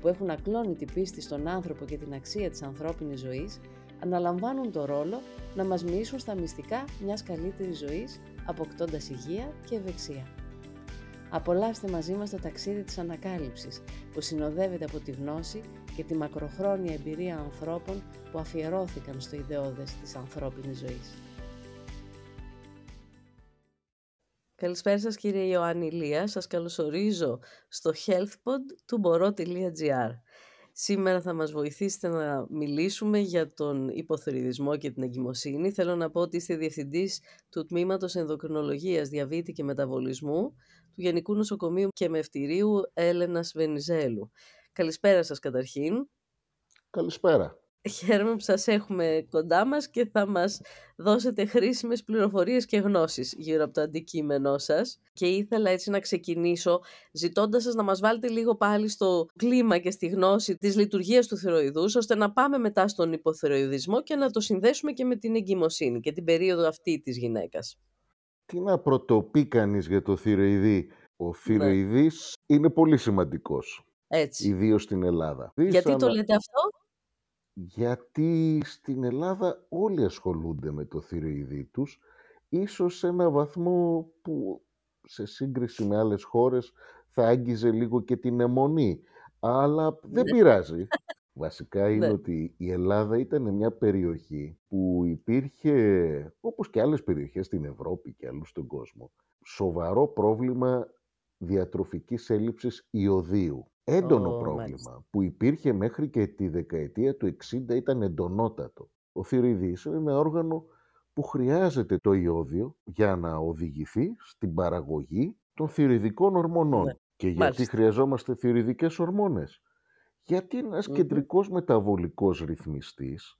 που έχουν ακλόνητη πίστη στον άνθρωπο και την αξία της ανθρώπινης ζωής, αναλαμβάνουν το ρόλο να μας μοιήσουν στα μυστικά μιας καλύτερης ζωής, αποκτώντας υγεία και ευεξία. Απολαύστε μαζί μας το ταξίδι της ανακάλυψης, που συνοδεύεται από τη γνώση και τη μακροχρόνια εμπειρία ανθρώπων που αφιερώθηκαν στο ιδεώδες της ανθρώπινης ζωής. Καλησπέρα σας κύριε Ιωάννη Λία, σας καλωσορίζω στο healthpod του μπορώ.gr. Σήμερα θα μας βοηθήσετε να μιλήσουμε για τον υποθεριδισμό και την εγκυμοσύνη. Θέλω να πω ότι είστε διευθυντής του Τμήματος Ενδοκρινολογίας, Διαβήτη και Μεταβολισμού του Γενικού Νοσοκομείου και Μευτηρίου Έλενας Βενιζέλου. Καλησπέρα σας καταρχήν. Καλησπέρα. Χαίρομαι που σας έχουμε κοντά μας και θα μας δώσετε χρήσιμες πληροφορίες και γνώσεις γύρω από το αντικείμενό σας. Και ήθελα έτσι να ξεκινήσω ζητώντας σας να μας βάλετε λίγο πάλι στο κλίμα και στη γνώση της λειτουργίας του θηροειδούς, ώστε να πάμε μετά στον υποθυροειδισμό και να το συνδέσουμε και με την εγκυμοσύνη και την περίοδο αυτή της γυναίκας. Τι να πρωτοπεί κανείς για το θηροειδή; Ο ναι. θηροειδής είναι πολύ σημαντικός. Έτσι. Ιδίως στην Ελλάδα. Γιατί το λέτε αυτό; Γιατί στην Ελλάδα όλοι ασχολούνται με το θηροειδή τους, ίσως σε ένα βαθμό που σε σύγκριση με άλλες χώρες θα άγγιζε λίγο και την αιμονή. Αλλά δεν ναι. πειράζει. Βασικά είναι ναι. ότι η Ελλάδα ήταν μια περιοχή που υπήρχε, όπως και άλλες περιοχές στην Ευρώπη και αλλού στον κόσμο, σοβαρό πρόβλημα διατροφικής έλλειψης ιωδίου έντονο πρόβλημα που υπήρχε μέχρι και τη δεκαετία του 60 ήταν εντονότατο. Ο θηροειδής είναι ένα όργανο που χρειάζεται το ιόδιο για να οδηγηθεί στην παραγωγή των θηροειδικών ορμονών. Ναι, και γιατί χρειαζόμαστε θηροειδικές ορμόνες; Γιατί είναι ένας κεντρικός μεταβολικός ρυθμιστής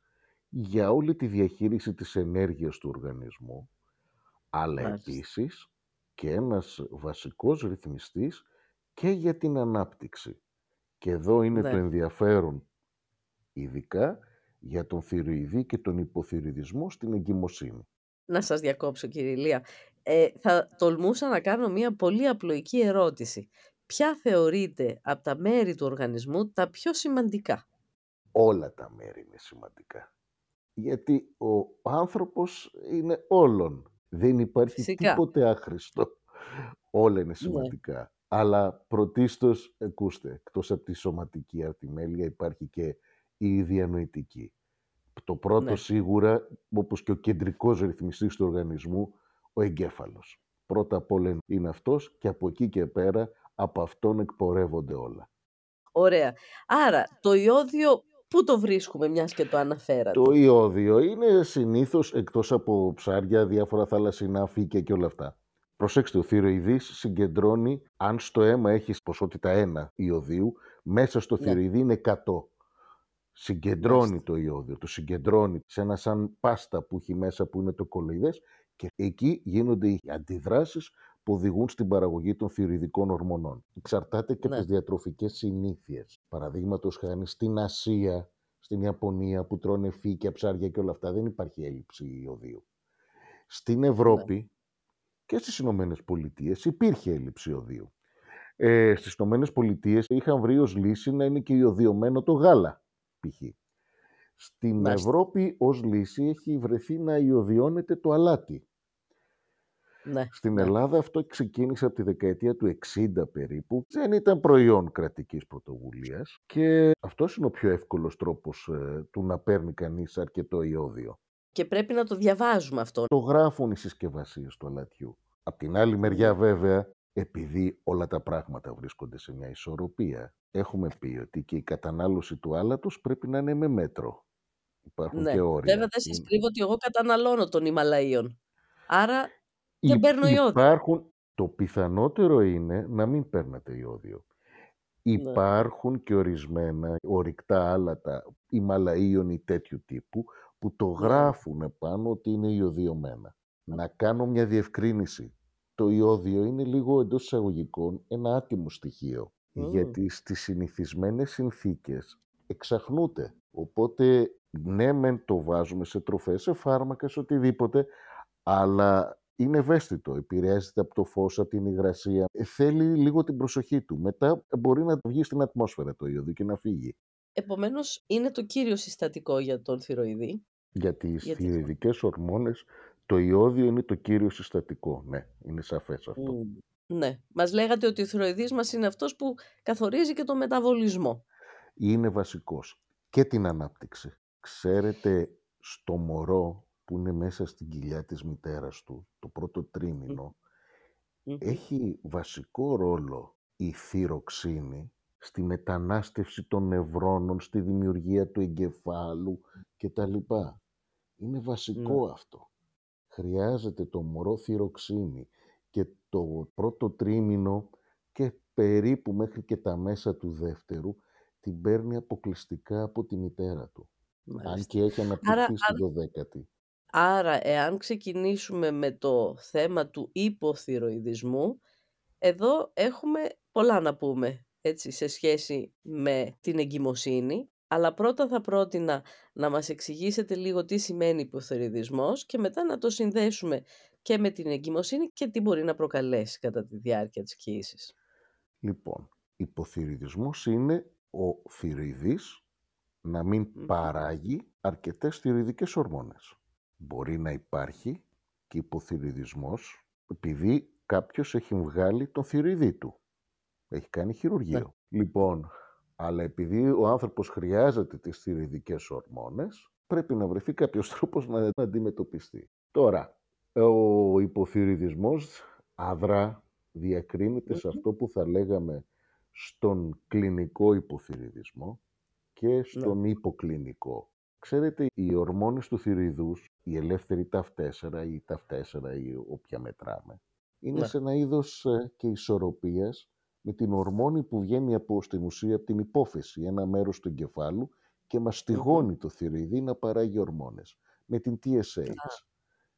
για όλη τη διαχείριση της ενέργειας του οργανισμού, αλλά Μάλιστα. επίσης και ένας βασικός ρυθμιστής και για την ανάπτυξη. Και εδώ είναι το ναι. ενδιαφέρον ειδικά για τον θηροειδή και τον υποθυροειδισμό στην εγκυμοσύνη. Να σας διακόψω κύριε Ηλία. Ε, θα τολμούσα να κάνω μια πολύ απλοϊκή ερώτηση. Ποια θεωρείτε από τα μέρη του οργανισμού τα πιο σημαντικά; Όλα τα μέρη είναι σημαντικά. Γιατί ο άνθρωπος είναι όλων. Δεν υπάρχει τίποτε άχρηστο. Όλα είναι ναι. Σημαντικά. Αλλά πρωτίστως, ακούστε, εκτός από τη σωματική αρτιμέλεια υπάρχει και η διανοητική. Το πρώτο ναι. σίγουρα, όπως και ο κεντρικός ρυθμιστής του οργανισμού, ο εγκέφαλος. Πρώτα απ' όλα είναι αυτός και από εκεί και πέρα από αυτόν εκπορεύονται όλα. Ωραία. Άρα το ιόδιο πού το βρίσκουμε μιας και το αναφέρατε; Το ιόδιο είναι συνήθως εκτός από ψάρια, διάφορα θαλασσινά, φύκια και όλα αυτά. Προσέξτε, ο θηροειδής συγκεντρώνει, αν στο αίμα έχεις ποσότητα 1 ιωδίου, μέσα στο ναι. θηροειδή είναι 100. Συγκεντρώνει το ιόδιο, το συγκεντρώνει σε ένα σαν πάστα που έχει μέσα που είναι το κολοειδές και εκεί γίνονται οι αντιδράσεις που οδηγούν στην παραγωγή των θηροειδικών ορμονών. Εξαρτάται και από ναι. τις διατροφικές συνήθειες. Παραδείγματος χάρη στην Ασία, στην Ιαπωνία που τρώνε φύκια, ψάρια και όλα αυτά δεν υπάρχει έλλειψη ιωδίου. Στην Ευρώπη και στις Ηνωμένες Πολιτείες υπήρχε έλλειψη οδείου. Ε, στις Ηνωμένες Πολιτείες είχαν βρει ως λύση να είναι και ιωδιωμένο το γάλα, π.χ. Στην Ευρώπη ως λύση έχει βρεθεί να ιωδιώνεται το αλάτι. Ναι, Στην ναι. Ελλάδα αυτό ξεκίνησε από τη δεκαετία του 60 περίπου. Δεν ήταν προϊόν κρατικής πρωτοβουλίας και αυτός είναι ο πιο εύκολος τρόπος ε, του να παίρνει κανείς αρκετό ιόδιο και πρέπει να το διαβάζουμε αυτό. Το γράφουν οι συσκευασίες του αλατιού. Απ' την άλλη μεριά βέβαια, επειδή όλα τα πράγματα βρίσκονται σε μια ισορροπία, έχουμε πει ότι και η κατανάλωση του άλατος πρέπει να είναι με μέτρο. Υπάρχουν ναι. και όρια. Βέβαια δεν σας κρύβω ότι εγώ καταναλώνω τον Ιμαλαίων. Άρα δεν παίρνω ιόδιο. Υπάρχουν... Το πιθανότερο είναι να μην παίρνετε ιόδιο. Υπάρχουν και ορισμένα ορυκτά άλατα ή τέτοιου τύπου που το Ναι. γράφουν πάνω ότι είναι ιωδιωμένα. Να κάνω μια διευκρίνηση. Το ιόδιο είναι λίγο εντός εισαγωγικών ένα άτιμο στοιχείο. Μμμ. Γιατί στις συνηθισμένες συνθήκες εξαχνούται. Οπότε ναι μεν το βάζουμε σε τροφές, σε φάρμακα, σε οτιδήποτε, αλλά είναι ευαίσθητο, επηρεάζεται από το φως, από την υγρασία. Ε, θέλει λίγο την προσοχή του. Μετά μπορεί να βγει στην ατμόσφαιρα το ιόδιο και να φύγει. Επομένως, είναι το κύριο συστατικό για τον θηροειδή. Για τις Γιατί- θηροειδικές ορμόνες το ιόδιο είναι το κύριο συστατικό. Ναι, είναι σαφές αυτό. Μμ. Ναι. Μας λέγατε ότι ο θηροειδής μας είναι αυτός που καθορίζει και το μεταβολισμό. Είναι βασικός. Και την ανάπτυξη. Ξέρετε, στο μωρό που είναι μέσα στην κοιλιά της μητέρας του, το πρώτο τρίμηνο, Μμμ. έχει βασικό ρόλο η θυροξίνη στη μετανάστευση των νευρώνων, στη δημιουργία του εγκεφάλου κτλ. Είναι βασικό αυτό. Χρειάζεται το μωρό θυροξίνη και το πρώτο τρίμηνο και περίπου μέχρι και τα μέσα του δεύτερου την παίρνει αποκλειστικά από τη μητέρα του. Αν Μάλιστα. και έχει αναπτυχθεί Άρα- στη δωδέκατη. Άρα, εάν ξεκινήσουμε με το θέμα του υποθυροειδισμού, εδώ έχουμε πολλά να πούμε έτσι, σε σχέση με την εγκυμοσύνη. Αλλά πρώτα θα πρότεινα να μας εξηγήσετε λίγο τι σημαίνει υποθυροειδισμός και μετά να το συνδέσουμε και με την εγκυμοσύνη και τι μπορεί να προκαλέσει κατά τη διάρκεια της κοίησης. Λοιπόν, υποθυροειδισμός είναι ο θηροειδής να μην Μμμ. παράγει αρκετές θηροειδικές ορμόνες. Μπορεί να υπάρχει και υποθυροειδισμός επειδή κάποιος έχει βγάλει τον θηροειδή του. Έχει κάνει χειρουργείο. Λοιπόν, αλλά επειδή ο άνθρωπος χρειάζεται τις θηροειδικές ορμόνες, πρέπει να βρεθεί κάποιος τρόπος να αντιμετωπιστεί. Τώρα, ο υποθυροειδισμός αδρά διακρίνεται σε Μμμ. αυτό που θα λέγαμε στον κλινικό υποθυροειδισμό και στον υποκλινικό. Ξέρετε, οι ορμόνες του θηροειδούς, η ελεύθερη TAF4 ή TAF4 ή όποια μετράμε, είναι Ναι. σε ένα είδος ε, και ισορροπίας με την ορμόνη που βγαίνει από στην ουσία από την υπόφεση, ένα μέρος του εγκεφάλου και μαστιγώνει το θηροειδή να παράγει ορμόνες, με την TSH.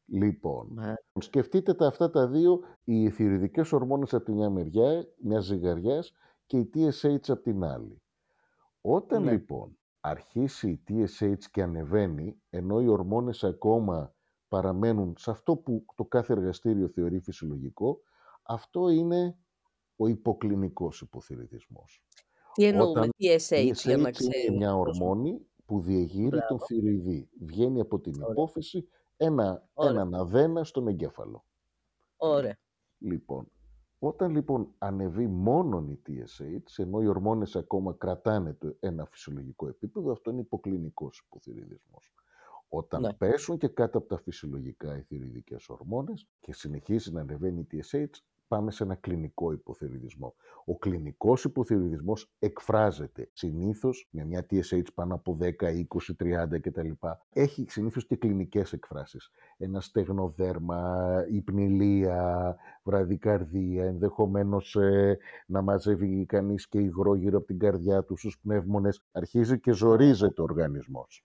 Λοιπόν, Μα- σκεφτείτε τα αυτά τα δύο, οι θηροειδικές ορμόνες από τη μια μεριά, μιας ζυγαριάς και η TSH από την άλλη. Όταν Ναι. λοιπόν αρχίσει η TSH και ανεβαίνει, ενώ οι ορμόνες ακόμα παραμένουν σε αυτό που το κάθε εργαστήριο θεωρεί φυσιολογικό, αυτό είναι ο υποκλινικός υποθυροειδισμός. Τι εννοούμε, Όταν TSH, για να είναι ξέρει. μια ο κόσμος. ορμόνη που διεγείρει τον Μπράβο. θηροειδή. Βγαίνει από την Ωραία. υπόφεση ένα, Ωραία. έναν αδένα στον εγκέφαλο. Ωραία. Λοιπόν, όταν λοιπόν ανεβεί μόνον η TSH, ενώ οι ορμόνες ακόμα κρατάνε το ένα φυσιολογικό επίπεδο, αυτό είναι υποκλινικός υποθυροειδισμός. Όταν Ναι. πέσουν και κάτω από τα φυσιολογικά οι θηροειδικές ορμόνες και συνεχίζει να ανεβαίνει η TSH, πάμε σε ένα κλινικό υποθυροειδισμό. Ο κλινικός υποθυροειδισμός εκφράζεται συνήθως με μια TSH πάνω από 10, 20, 30 κτλ. Έχει συνήθως και κλινικές εκφράσεις. Ένα στεγνοδέρμα, υπνηλία, βραδικαρδία, ενδεχομένως ε, να μαζεύει κανείς και υγρό γύρω από την καρδιά τους στους πνεύμονες. Αρχίζει και ζορίζεται ο οργανισμός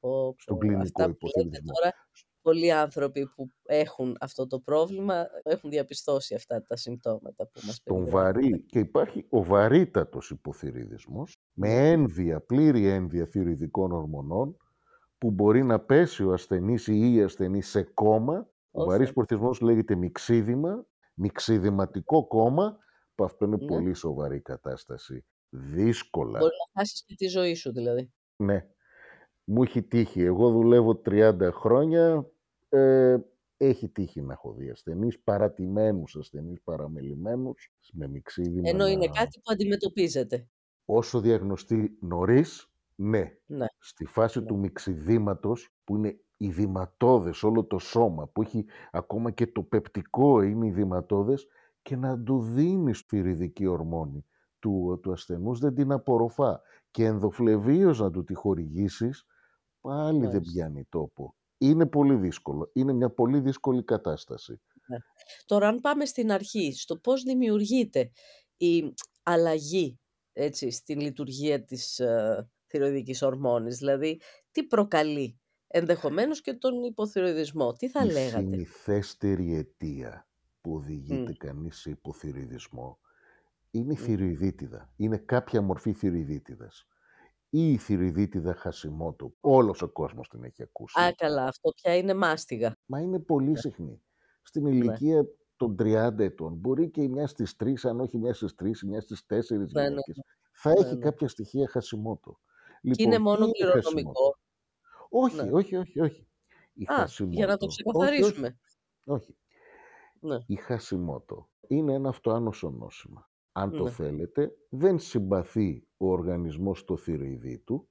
Πω, στον πω. κλινικό Αυτά που λέτε υποθυροειδισμό. τώρα, πολλοί άνθρωποι που έχουν αυτό το πρόβλημα έχουν διαπιστώσει αυτά τα συμπτώματα που μας Στον περιγράφετε. βαρύ και υπάρχει ο βαρύτατος υποθυροειδισμός με Ναι. ένδυα, πλήρη ένδυα θηροειδικών ορμονών που μπορεί να πέσει ο ασθενής ή η ασθενής σε κόμμα. Ο Ω βαρύς Θεέ. υποθυροειδισμός λέγεται μιξίδημα, μιξιδηματικό κόμμα, που αυτό είναι Ναι. πολύ σοβαρή κατάσταση. Δύσκολα. Μπορεί να χάσεις και τη ζωή σου δηλαδή. Ναι. Μου έχει τύχει. Εγώ δουλεύω 30 χρόνια. Ε, έχει τύχει να έχω δει ασθενείς, παρατημένους ασθενείς, παραμελημένους, με μιξίδημα Ενώ είναι να... κάτι που αντιμετωπίζεται. Όσο διαγνωστεί νωρίς, ναι. Ναι. Στη φάση Ναι. του μιξιδήματος, που είναι ειδηματώδες όλο το σώμα, που έχει ακόμα και το πεπτικό είναι ειδηματώδες, και να του δίνεις θηριδική ορμόνη του, του ασθενούς, δεν την απορροφά. Και ενδοφλεβίως να του τη χορηγήσεις, πάλι δεν Μάλιστα. πιάνει τόπο. Είναι πολύ δύσκολο. Είναι μια πολύ δύσκολη κατάσταση. Τώρα αν πάμε στην αρχή, στο πώς δημιουργείται η αλλαγή έτσι, στην λειτουργία της ε, θηροειδικής ορμόνης. Δηλαδή, τι προκαλεί ενδεχομένως και τον υποθυροειδισμό. Τι θα Η λέγατε; συνηθέστερη αιτία που οδηγείται Μμ. κανείς σε υποθυροειδισμό είναι η Μμ. θηροειδίτιδα. Είναι κάποια μορφή θηροειδίτιδας. Ή η θηροειδίτιδα Χασιμότο. Όλος ο κόσμος την έχει ακούσει. Α, καλά, αυτό πια είναι μάστιγα. Μα είναι πολύ Ναι. συχνή. Στην Ναι. ηλικία των 30 ετών μπορεί και η μια στις 3, αν όχι μια στις 3, η μια στις 4 Ναι, ναι, γυναίκες. Θα ναι, έχει ναι. κάποια στοιχεία Χασιμότο. Και είναι Λοιπόν, τι μόνο είναι Χασιμότο. κληρονομικό. Όχι, Ναι. όχι, όχι, όχι. Η Α, για να το Χασιμότο, όχι, όχι, ξεκαθαρίσουμε. όχι. Ναι. Η Χασιμότο είναι ένα αυτοάνωσο νόσημα. Αν το Ναι. θέλετε, δεν συμπαθεί ο οργανισμός στο θηροειδή του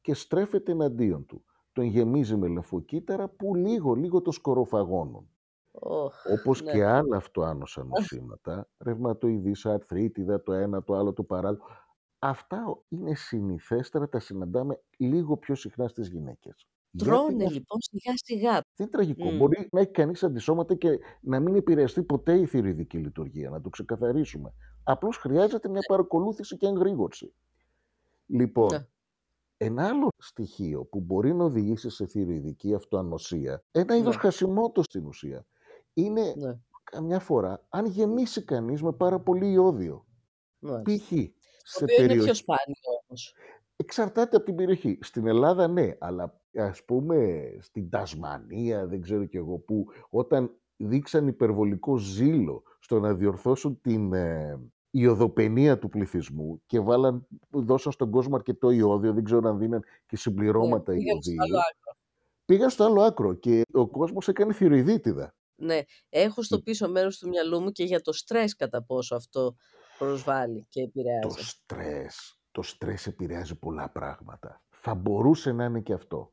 και στρέφεται εναντίον του. Τον γεμίζει με λεμφοκύτταρα που λίγο, λίγο το σκοροφαγώνουν. Οχ, Όπως ναι. και άλλα αυτοάνοσα νοσήματα, ρευματοειδής, αρθρίτιδα, το ένα, το άλλο, το παράλληλο. Αυτά είναι συνηθέστερα, τα συναντάμε λίγο πιο συχνά στις γυναίκες. Γιατί Τρώνε είναι λοιπόν σιγά σιγά. δεν είναι τραγικό. Μμ. Μπορεί να έχει κανείς αντισώματα και να μην επηρεαστεί ποτέ η θηροειδική λειτουργία, να το ξεκαθαρίσουμε. Απλώς χρειάζεται μια παρακολούθηση και εγρήγορση. Λοιπόν, Ναι. ένα άλλο στοιχείο που μπορεί να οδηγήσει σε θηροειδική αυτοανοσία, ένα είδος Ναι. χασιμότος στην ουσία, είναι Ναι. καμιά φορά αν γεμίσει κανείς με πάρα πολύ ιόδιο. Μάλιστα. Π.χ. Το σε οποίο είναι πιο περιοχή... σπάνιο όμως. Εξαρτάται από την περιοχή. Στην Ελλάδα ναι, αλλά ας πούμε στην Τασμανία, δεν ξέρω κι εγώ πού, όταν δείξαν υπερβολικό ζήλο στο να διορθώσουν την ε, ιοδοπενία του πληθυσμού και βάλαν, δώσαν στον κόσμο αρκετό ιόδιο, δεν ξέρω αν δίναν και Ναι. συμπληρώματα Πήγαν στο άλλο ιωδίου. άκρο. Πήγαν στο άλλο άκρο και ο κόσμος έκανε θηροειδίτιδα. Ναι. Έχω στο Λ- πίσω μέρος του μυαλού μου και για το στρες κατά πόσο αυτό προσβάλλει και Το επηρεάζει. στρες, το στρες επηρεάζει πολλά πράγματα. Θα μπορούσε να είναι και αυτό.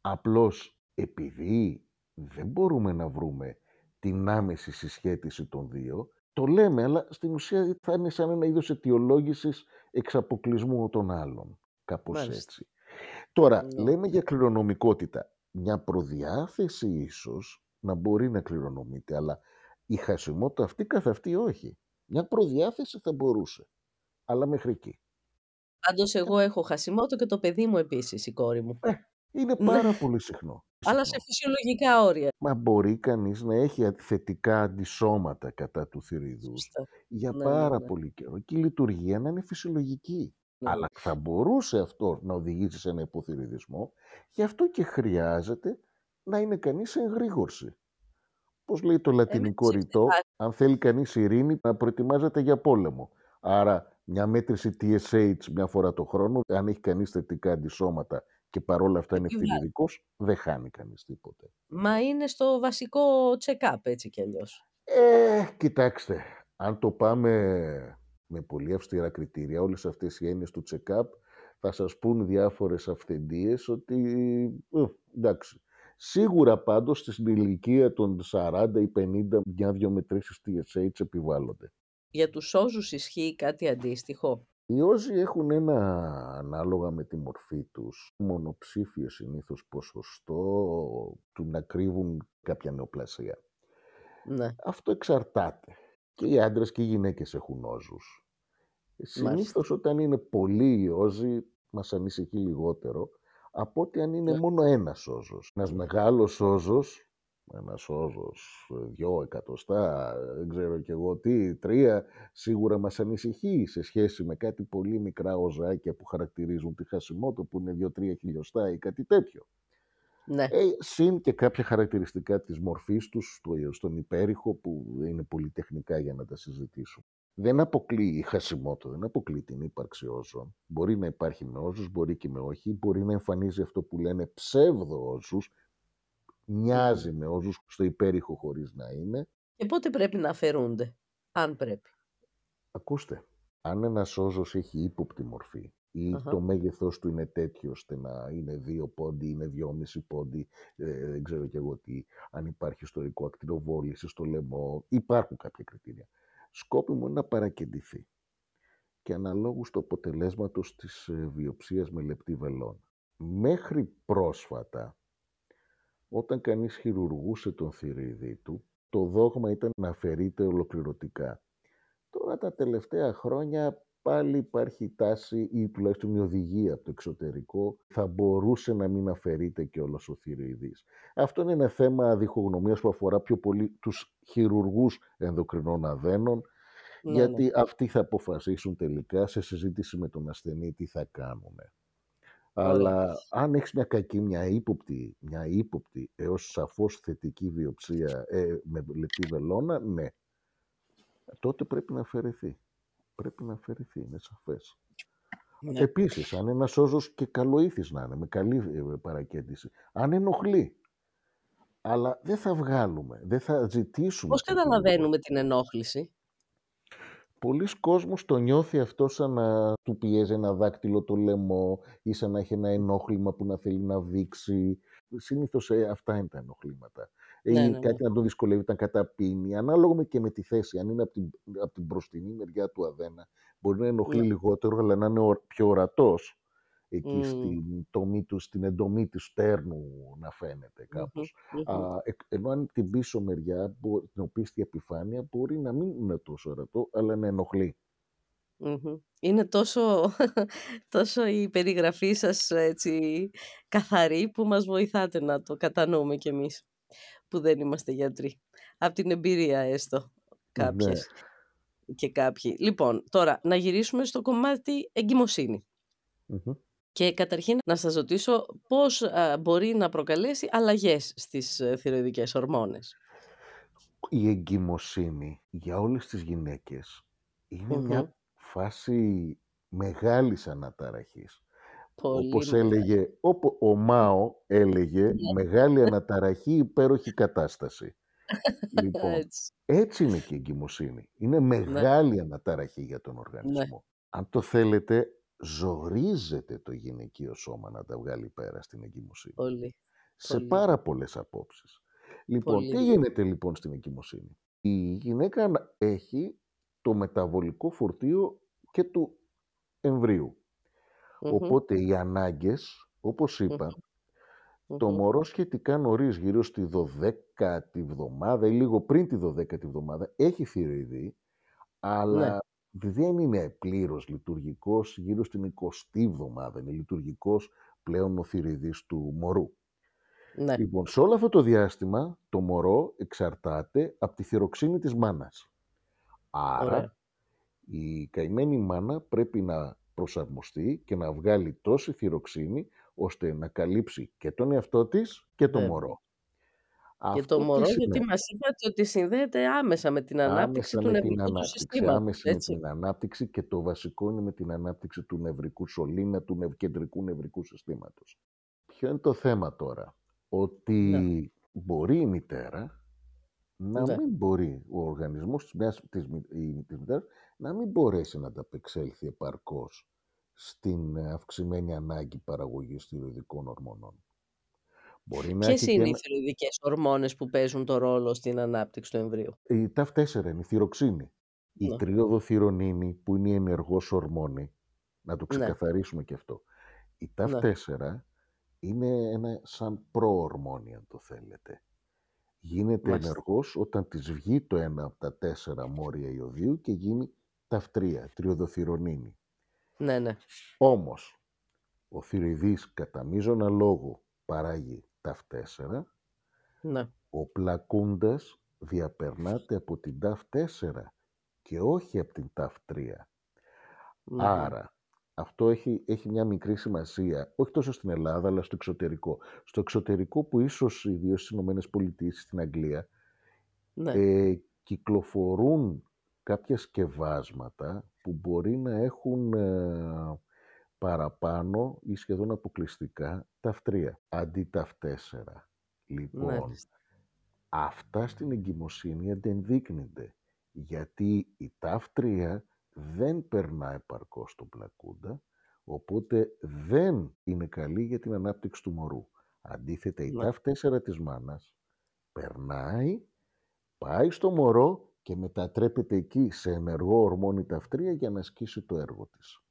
Απλώς επειδή δεν μπορούμε να βρούμε την άμεση συσχέτιση των δύο, το λέμε, αλλά στην ουσία θα είναι σαν ένα είδος αιτιολόγησης εξαποκλεισμού των άλλων. Κάπως Μάλιστα. έτσι. Τώρα, Ναι. λέμε για κληρονομικότητα. Μια προδιάθεση ίσως να μπορεί να κληρονομείται, αλλά η χασιμότητα αυτή καθ' αυτή όχι. Μια προδιάθεση θα μπορούσε, αλλά μέχρι εκεί. Πάντως εγώ έχω χασιμότο και το παιδί μου επίσης, η κόρη μου. Ε, είναι Ναι. πάρα πολύ συχνό. Αλλά σε συχνό. φυσιολογικά όρια. Μα μπορεί κανείς να έχει α- θετικά αντισώματα κατά του θηριδούς Σωστά. για Ναι, ναι, πάρα ναι. πολύ καιρό και η λειτουργία να είναι φυσιολογική. Ναι. Αλλά θα μπορούσε αυτό να οδηγήσει σε ένα υποθυριδισμό, γι' αυτό και χρειάζεται να είναι κανείς σε εγρήγορση. Πώς λέει το λατινικό Εμείς ρητό, ξεχνά- αν θέλει κανείς ειρήνη να προετοιμάζεται για πόλεμο. Άρα μια μέτρηση TSH μια φορά το χρόνο, αν έχει κανείς θετικά αντισώματα και παρόλα αυτά είναι Επιβάλλει. ευθυριδικός, δεν χάνει κανείς τίποτε. Μα είναι στο βασικό check-up έτσι κι αλλιώς. Ε, κοιτάξτε, αν το πάμε με πολύ αυστηρά κριτήρια, όλες αυτές οι έννοιες του check-up θα σας πούν διάφορες αυθεντίες ότι, ε, εντάξει, σίγουρα πάντως στην ηλικία των 40 ή 50 μια-δυο μετρήσεις TSH επιβάλλονται. Για τους όζους ισχύει κάτι αντίστοιχο; Οι όζοι έχουν ένα ανάλογα με τη μορφή τους μονοψήφιο συνήθως ποσοστό του να κρύβουν κάποια νεοπλασία. Ναι. Αυτό εξαρτάται. Και οι άντρες και οι γυναίκες έχουν όζους. Συνήθως όταν είναι πολλοί οι όζοι μας ανησυχεί λιγότερο από ότι αν είναι Ναι. μόνο ένας όζος. Ένας μεγάλος όζος, ένας όζος ε, δυο εκατοστά, δεν ξέρω κι εγώ τι, τρία, σίγουρα μας ανησυχεί σε σχέση με κάτι πολύ μικρά οζάκια που χαρακτηρίζουν τη χασιμότο που είναι δύο-τρία χιλιοστά ή κάτι τέτοιο. Ναι. Ε, συν και κάποια χαρακτηριστικά της μορφής τους στο- στον υπέρηχο που είναι πολυτεχνικά για να τα συζητήσουμε. Δεν αποκλείει η χασιμότο, δεν αποκλείει την ύπαρξη όζων. Μπορεί να υπάρχει με όζους, μπορεί και με όχι. Μπορεί να εμφανίζει αυτό που λένε ψεύδο όζους. Μοιάζει με όζους στο υπέρηχο χωρίς να είναι. Και πότε πρέπει να αφαιρούνται, αν πρέπει. Ακούστε, αν ένας όζος έχει ύποπτη μορφή ή Αχα. το μέγεθός του είναι τέτοιο ώστε να είναι δύο πόντι, είναι δυόμιση πόντι, ε, δεν ξέρω κι εγώ τι, αν υπάρχει ιστορικό ακτινοβόληση στο λαιμό, υπάρχουν κάποια κριτήρια. Σκόπιμο είναι να παρακεντηθεί και αναλόγως του αποτελέσματος της ε, βιοψίας με λεπτή βελόν. Μέχρι πρόσφατα, όταν κανείς χειρουργούσε τον θηροειδή του, το δόγμα ήταν να αφαιρείται ολοκληρωτικά. Τώρα τα τελευταία χρόνια πάλι υπάρχει τάση ή τουλάχιστον η οδηγία από το εξωτερικό θα μπορούσε να μην αφαιρείται και όλος ο θηροειδής. Αυτό είναι ένα θέμα διχογνωμίας που αφορά πιο πολύ τους χειρουργούς ενδοκρινών αδένων ναι, γιατί ναι. αυτοί θα αποφασίσουν τελικά σε συζήτηση με τον ασθενή τι θα κάνουν. Αλλά αν έχεις μια κακή, μια ύποπτη, μια ύποπτη έως σαφώς θετική βιοψία ε, με λεπτή βελόνα, ναι. Τότε πρέπει να αφαιρεθεί. Πρέπει να αφαιρεθεί, είναι σαφές. Ναι. Επίσης, αν ένας σώζος και καλοήθης να είναι, με καλή ε, παρακέντηση, αν ενοχλεί, αλλά δεν θα βγάλουμε, δεν θα ζητήσουμε... Πώς καταλαβαίνουμε την ενόχληση; Πολλοί κόσμος το νιώθει αυτό σαν να του πιέζει ένα δάκτυλο το λαιμό ή σαν να έχει ένα ενόχλημα που να θέλει να δείξει. Συνήθως ε, αυτά είναι τα ενοχλήματα. Ναι, ή ναι, ναι. κάτι να τον δυσκολεύει, όταν καταπίνει. Ανάλογα και με τη θέση. Αν είναι από την, από την μπροστινή μεριά του αδένα, μπορεί να ενοχλεί ναι. λιγότερο, αλλά να είναι πιο ορατός εκεί mm. στην τομή τους, στην εντομή του στέρνου να φαίνεται κάπως. Α, ενώ αν την πίσω μεριά, την οπίστη επιφάνεια, μπορεί να μην είναι τόσο ορατό, αλλά να ενοχλει Είναι τόσο, τόσο η περιγραφή σας έτσι, καθαρή που μας βοηθάτε να το κατανοούμε κι εμείς που δεν είμαστε γιατροί. Από την εμπειρία έστω ναι. κάποιες και κάποιοι. Λοιπόν, τώρα να γυρίσουμε στο κομμάτι και καταρχήν να σας ρωτήσω πώς μπορεί να προκαλέσει αλλαγές στις ε, θηροειδικές ορμόνες; Η εγκυμοσύνη για όλες τις γυναίκες μια φάση μεγάλης αναταραχής. Πολύ Όπως έλεγε, όπου ο Μάο έλεγε, ναι. μεγάλη αναταραχή, υπέροχη κατάσταση. λοιπόν, έτσι. είναι και η εγκυμοσύνη. Είναι ναι. μεγάλη αναταραχή για τον ναι. οργανισμό. Αν το θέλετε, ζορίζεται το γυναικείο σώμα να τα βγάλει πέρα στην εγκυμοσύνη. Πολύ. Σε πάρα πολλές απόψεις. Λοιπόν, τι γίνεται λοιπόν στην εγκυμοσύνη; Η γυναίκα έχει το μεταβολικό φορτίο και του εμβρίου. Οπότε οι ανάγκες, όπως το μωρό σχετικά νωρίς, γύρω στη 12η εβδομάδα ή λίγο πριν τη 12η εβδομάδα, έχει θηροειδή, αλλά ναι δεν είναι πλήρως λειτουργικός γύρω στην 20η εβδομάδα. Είναι λειτουργικός πλέον ο θηριδής του μωρού. Ναι. Λοιπόν, σε όλο αυτό το διάστημα το μωρό εξαρτάται από τη θυροξίνη της μάνας. Άρα η καημένη μάνα πρέπει να προσαρμοστεί και να βγάλει τόση θυροξίνη ώστε να καλύψει και τον εαυτό της και το ναι. μωρό. Και το μωρό, γιατί μας είπατε ότι συνδέεται άμεσα με την ανάπτυξη του νευρικού του συστήματος. Άμεσα έτσι. με την ανάπτυξη και το βασικό είναι με την ανάπτυξη του νευρικού σωλήνα, του νευ, κεντρικού νευρικού συστήματος. Ποιο είναι το θέμα τώρα; Ότι ναι. μπορεί η μητέρα να ναι. μην μπορεί, ο οργανισμός της, μιας, της, της μητέρας, να μην μπορέσει να ανταπεξέλθει επαρκώς στην αυξημένη ανάγκη παραγωγής θηροειδικών ορμονών. Μπορεί είναι και... οι θηροειδικές ορμόνες που παίζουν το ρόλο στην ανάπτυξη του εμβρίου; Η TAF4 είναι η θυροξίνη. Η ναι. τριοδοθυρονίνη που είναι η ενεργός ορμόνη. Να το ναι. ξεκαθαρίσουμε και αυτό. Η TAF4 ναι. είναι ένα σαν προορμόνη αν το θέλετε. Γίνεται Μάλιστα. ενεργός όταν της βγει το ένα από τα τέσσερα μόρια ιωδίου και γίνει TAF3, τριοδοθυρονίνη. Ναι, ναι. Όμως, ο θηροειδής κατά μείζωνα λόγο παράγει TAF4, ναι. ο πλακούντας διαπερνάται από την TAF4 και όχι από την TAF3. Ναι. Άρα, αυτό έχει, έχει μια μικρή σημασία, όχι τόσο στην Ελλάδα, αλλά στο εξωτερικό. Στο εξωτερικό που ίσως ιδίω στις Ηνωμένες Πολιτείες, στην Αγγλία, ναι. ε, κυκλοφορούν κάποια σκευάσματα που μπορεί να έχουν ε, παραπάνω ή σχεδόν αποκλειστικά ταυτρία, αντί ταυτέσσερα. Λοιπόν, αυτά στην εγκυμοσύνη αντενδείκνυνται, γιατί η ταυτρία δεν περνά επαρκώς στον πλακούντα, οπότε δεν είναι καλή για την ανάπτυξη του μωρού. Αντίθετα, η ναι. ταφ4 της μάνας περνάει, πάει στο μωρό και μετατρέπεται εκεί σε ενεργό ορμόνη ταυτρία για να ασκήσει το έργο της.